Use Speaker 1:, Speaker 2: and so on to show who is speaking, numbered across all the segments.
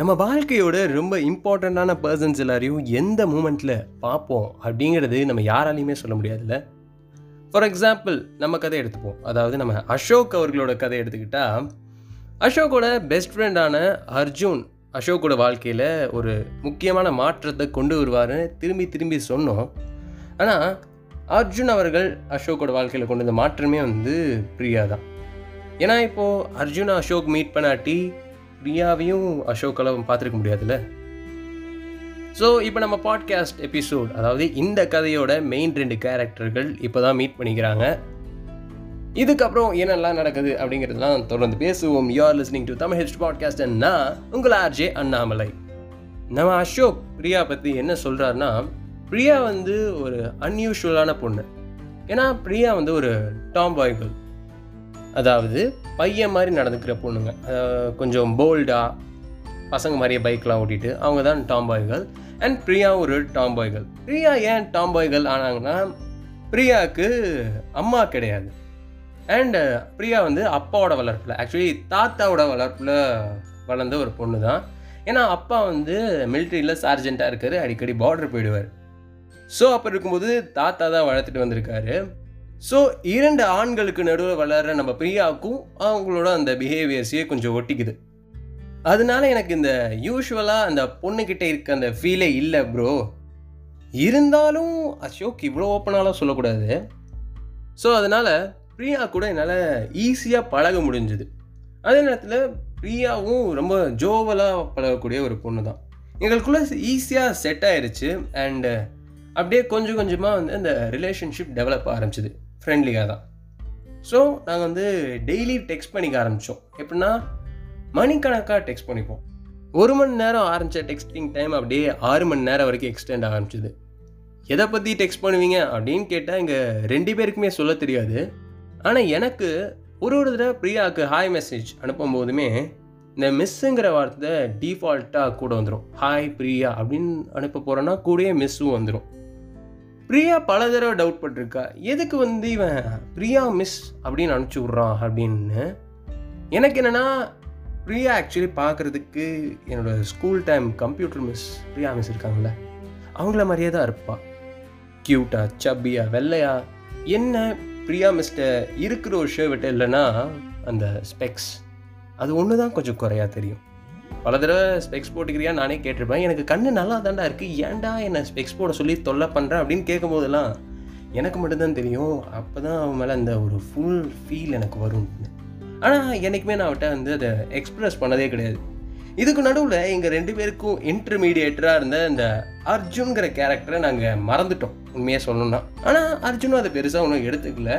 Speaker 1: நம்ம வாழ்க்கையோட ரொம்ப இம்பார்ட்டண்ட்டான பர்சன்ஸ் எல்லாரையும் எந்த மூமெண்ட்டில் பார்ப்போம் அப்படிங்கிறது நம்ம யாராலையுமே சொல்ல முடியாதுல்ல? ஃபார் எக்ஸாம்பிள் நம்ம கதை எடுத்துப்போம். அதாவது நம்ம அசோக் அவர்களோட கதை எடுத்துக்கிட்டா அசோக்கோட பெஸ்ட் ஃப்ரெண்டான அர்ஜுன் அசோக்கோட வாழ்க்கையில் ஒரு முக்கியமான மாற்றத்தை கொண்டு வருவாருன்னு திரும்பி திரும்பி சொன்னோம். ஆனால் அர்ஜுன் அவர்கள் அசோக்கோட வாழ்க்கையில் கொண்டு வந்த மாற்றமே வந்து பிரியா தான் ஏன்னா இப்போது அர்ஜுன் அசோக் மீட் பண்ணாட்டி பிரியாவையும் அசோக்கெல்லாம் பார்த்துருக்க முடியாதுல்ல? ஸோ இப்போ நம்ம பாட்காஸ்ட் எபிசோட் அதாவது இந்த கதையோட மெயின் ரெண்டு கேரக்டர்கள் இப்போ தான் மீட் பண்ணிக்கிறாங்க. இதுக்கப்புறம் என்னெல்லாம் நடக்குது அப்படிங்கிறதுலாம் தொடர்ந்து பேசுவோம். யூஆர் லிஸ்னிங் டு தமிழ் ஹெஸ்ட் பாட்காஸ்ட்னா உங்கள் ஆர்ஜே அண்ணாமலை. நம்ம அசோக் பிரியா பற்றி என்ன சொல்கிறாருன்னா பிரியா வந்து ஒரு அன்யூஷுவலான பொண்ணு. ஏன்னா பிரியா வந்து ஒரு டாம் பாய்கள் அதாவது பையன் மாதிரி நடந்துக்கிற பொண்ணுங்க. கொஞ்சம் போல்டாக பசங்க மாதிரியே பைக்லாம் ஓட்டிட்டு அவங்க தான் டாம் பாய்கள் அண்ட் பிரியா ஒரு டாம் பாய்கள் பிரியா ஏன் டாம் பாய்கள் ஆனாங்கன்னா பிரியாவுக்கு அம்மா கிடையாது. அண்ட் பிரியா வந்து அப்பாவோட வளர்ப்பில் ஆக்சுவலி தாத்தாவோட வளர்ப்பில் வளர்ந்த ஒரு பொண்ணு தான் ஏன்னா அப்பா வந்து மிலிட்ரியில் சார்ஜெண்ட்டாக இருக்கார் அடிக்கடி பார்டர் போயிடுவார். ஸோ அப்போ இருக்கும்போது தாத்தா தான் வளர்த்துட்டு வந்திருக்காரு. ஸோ இரண்டு ஆண்களுக்கு நடுவில் வளர்கிற நம்ம பிரியாவுக்கும் அவங்களோட அந்த பிஹேவியர்ஸையே கொஞ்சம் ஒட்டிக்குது. அதனால எனக்கு இந்த யூஸ்வலாக அந்த பொண்ணுக்கிட்ட இருக்க அந்த ஃபீலே இல்லை ப்ரோ இருந்தாலும் அசோக் இவ்வளோ ஓப்பனாலாம் சொல்லக்கூடாது. ஸோ அதனால் பிரியா கூட என்னால் ஈஸியாக பழக முடிஞ்சுது. அதே நேரத்தில் பிரியாவும் ரொம்ப ஜோவலாக பழகக்கூடிய ஒரு பொண்ணு தான் எங்களுக்குள்ளே ஈஸியாக செட் ஆயிடுச்சு அண்டு அப்படியே கொஞ்சம் கொஞ்சமாக வந்து அந்த ரிலேஷன்ஷிப் டெவலப் ஆரம்பிச்சிது. ஃப்ரெண்ட்லியாக தான். ஸோ நாங்கள் வந்து டெய்லி டெக்ஸ்ட் பண்ணிக்க ஆரம்பித்தோம் எப்படின்னா மணிக்கணக்காக டெக்ஸ்ட் பண்ணிப்போம். ஒரு மணி நேரம் ஆரம்பித்த டெக்ஸ்டிங் டைம் அப்படியே ஆறு மணி நேரம் வரைக்கும் எக்ஸ்டெண்ட் ஆரம்பிச்சிது. எதை பற்றி டெக்ஸ்ட் பண்ணுவீங்க அப்படின்னு கேட்டால் இங்கே ரெண்டு பேருக்குமே சொல்ல தெரியாது. ஆனால் எனக்கு ஒரு ஒரு தடவை பிரியாவுக்கு ஹாய் மெசேஜ் அனுப்பும் போதுமே இந்த மிஸ்ஸுங்கிற வார்த்தை டிஃபால்ட்டாக கூட வந்துடும் ஹாய் பிரியா அப்படின்னு அனுப்ப போகிறோன்னா கூடயே மிஸ்ஸும் வந்துடும் பிரியா பல தடவை டவுட் பட்டிருக்கா? எதுக்கு வந்து இவன் பிரியா மிஸ் அப்படின்னு அனுப்பிச்சி விட்றான் அப்படின்னு? எனக்கு என்னென்னா பிரியா ஆக்சுவலி பார்க்குறதுக்கு என்னோடய school time computer miss Priya miss இருக்காங்கள அவங்கள மாதிரியே தான் இருப்பாள் க்யூட்டா சப்பியா வெள்ளையா? என்ன பிரியா மிஸ்ட இருக்கிற ஒரு ஷர்ட் இல்லைன்னா அந்த ஸ்பெக்ஸ் அது ஒன்று தான் கொஞ்சம் குறையா தெரியும். பல தடவை ஸ்பெக்ஸ் போட்டுக்கிறியா நானே கேட்டிருப்பேன். எனக்கு கண்ணு நல்லா தாண்டா இருக்குது ஏன்டா என்னை ஸ்பெக்ஸ் போட சொல்லி தொல்லை பண்ணுறேன் அப்படின்னு கேட்கும்போதெல்லாம் எனக்கு மட்டும்தான் தெரியும். அப்போ தான் அவன் மேலே அந்த ஒரு ஃபுல் ஃபீல் எனக்கு வரும். ஆனால் என்றைக்குமே நான் அவட்ட வந்து அதை எக்ஸ்ப்ரெஸ் பண்ணதே கிடையாது. இதுக்கு நடுவில் எங்கள் ரெண்டு பேருக்கும் இன்டர்மீடியேட்டராக இருந்த இந்த அர்ஜுன்கிற கேரக்டரை நாங்கள் மறந்துட்டோம். உண்மையாக சொல்லணும்னா. ஆனால் அர்ஜுனும் அதை பெருசாக ஒன்றும் எடுத்துக்கல.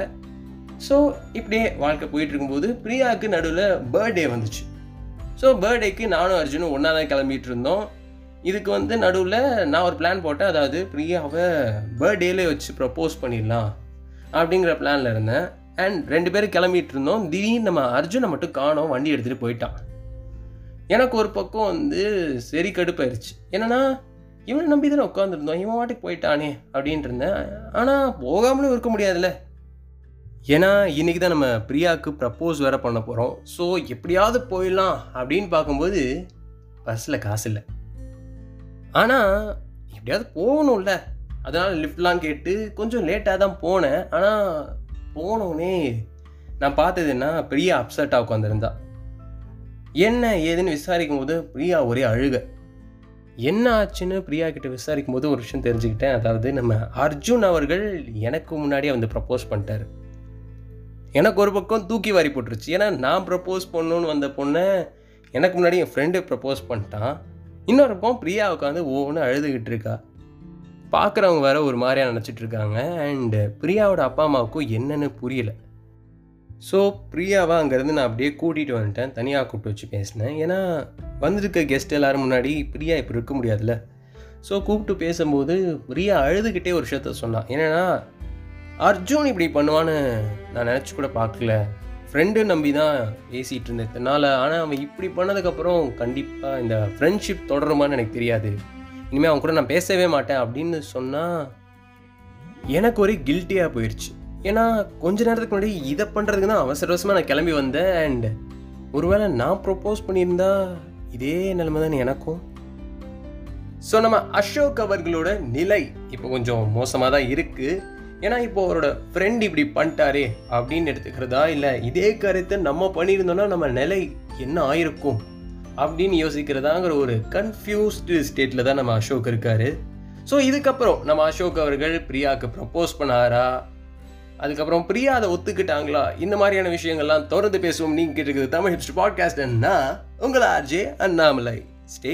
Speaker 1: ஸோ இப்படியே வாழ்க்கை போயிட்டு இருக்கும்போது பிரியாவுக்கு நடுவில் பர்த்டே வந்துச்சு. ஸோ பர்த்டேக்கு நானும் அர்ஜுனும் ஒன்றா தான் கிளம்பிட்டு இருந்தோம் இதுக்கு வந்து நடுவில் நான் ஒரு பிளான் போட்டேன். அதாவது பிரியாவை பர்த்டேலே வச்சு ப்ரப்போஸ் பண்ணிடலாம் அப்படிங்கிற பிளானில் இருந்தேன். அண்ட் ரெண்டு பேரும் கிளம்பிட்டு இருந்தோம் திடீர்னு நம்ம அர்ஜுனை மட்டும் காணோம். வண்டி எடுத்துகிட்டு போயிட்டான். எனக்கு ஒரு பக்கம் வந்து சரி கடுப்பாயிருச்சு. என்னன்னா இவனை நம்பி தானே உட்காந்துருந்தோம் இவன் வாட்டுக்கு போயிட்டானே அப்படின்ட்டு இருந்தேன். ஆனால் போகாமலும் இருக்க முடியாதுல்ல. ஏன்னா இன்றைக்கி தான் நம்ம பிரியாவுக்கு ப்ரப்போஸ் வேறு பண்ண போகிறோம் ஸோ எப்படியாவது போயிடலாம் அப்படின்னு பார்க்கும்போது பஸ்ஸில் காசு இல்லை. ஆனால் எப்படியாவது போகணும்ல. அதனால் லிஃப்ட்லாம் கேட்டு கொஞ்சம் லேட்டாக தான் போனேன். ஆனால் போனோடனே நான் பார்த்தது என்ன பிரியா அப்செட்டாக உட்காந்துருந்தா என்ன ஏதுன்னு விசாரிக்கும் போது பிரியா ஒரே அழுக. என்ன ஆச்சுன்னு பிரியா கிட்ட விசாரிக்கும் போது ஒரு விஷயம் தெரிஞ்சுக்கிட்டேன். அதாவது நம்ம அர்ஜுன் அவர்கள் எனக்கு முன்னாடியே வந்து ப்ரப்போஸ் பண்ணிட்டாரு. எனக்கு ஒரு பக்கம் தூக்கி வாரி போட்டுருச்சு. ஏன்னா நான் ப்ரப்போஸ் பண்ணணுன்னு வந்த பொண்ணை எனக்கு முன்னாடி என் ஃப்ரெண்டு ப்ரப்போஸ் பண்ணிட்டான். இன்னொரு பக்கம் பிரியா உட்காந்து ஒவ்வொன்று அழுதுகிட்டு இருக்கா. பார்க்குறவங்க வேற ஒரு மாதிரியாக நினச்சிட்டு இருக்காங்க. அண்டு பிரியாவோட அப்பா அம்மாவுக்கும் என்னன்னு புரியல. ஸோ பிரியாவை அங்கேருந்து நான் அப்படியே கூட்டிகிட்டு வந்துட்டேன். தனியாக கூப்பிட்டு வச்சு பேசினேன். ஏன்னா வந்திருக்க கெஸ்ட் எல்லோரும் முன்னாடி பிரியா இப்போ இருக்க முடியாதுல்ல. ஸோ கூப்பிட்டு பேசும்போது பிரியா அழுதுகிட்டே ஒரு விஷயத்த சொன்னான். என்னென்னா அர்ஜுன் இப்படி பண்ணுவான்னு நான் நினச்சி கூட பார்க்கல. ஃப்ரெண்டு நம்பி தான் பேசிகிட்டு இருந்தேன் இத்தனால ஆனால் அவன் இப்படி பண்ணதுக்கப்புறம் கண்டிப்பாக இந்த ஃப்ரெண்ட்ஷிப் தொடருமான்னு எனக்கு தெரியாது. இனிமேல் அவன் கூட நான் பேசவே மாட்டேன் அப்படின்னு சொன்னால் எனக்கு ஒரே கில்ட்டியாக போயிடுச்சு ஏன்னா கொஞ்ச நேரத்துக்கு முன்னாடி இதை பண்ணுறதுக்கு தான் அவசர அவசரமாக நான் கிளம்பி வந்தேன். அண்ட் ஒருவேளை நான் ப்ரொப்போஸ் பண்ணியிருந்தா இதே நிலைமை தான் எனக்கும். ஸோ நம்ம அசோக் அவர்களோட நிலை இப்போ கொஞ்சம் மோசமாக தான் இருக்குது ஏன்னா இப்போ அவரோட ஃப்ரெண்ட் இப்படி பண்ணிட்டாரே அப்படின்னு எடுத்துக்கிறதா? இல்லை இதே கருத்தை நம்ம பண்ணியிருந்தோம்னா நம்ம நிலை என்ன ஆயிருக்கும் அப்படின்னு யோசிக்கிறதாங்கிற ஒரு கன்ஃபியூஸ்டு ஸ்டேட்டில் தான் நம்ம அசோக் இருக்காரு. ஸோ இதுக்கப்புறம் நம்ம அசோக் அவர்கள் பிரியாவுக்கு ப்ரப்போஸ் பண்ணாரா? அதுக்கப்புறம் பிரியா அதை ஒத்துக்கிட்டாங்களா? இந்த மாதிரியான விஷயங்கள்லாம் தொடர்ந்து பேசுவோம். நீங்கள் கேட்டுருக்குது தமிழ் ஹிப்ஸ்ட் பாட்காஸ்ட் உங்களை ஆர்ஜே அண்ணாமலை. ஸ்டே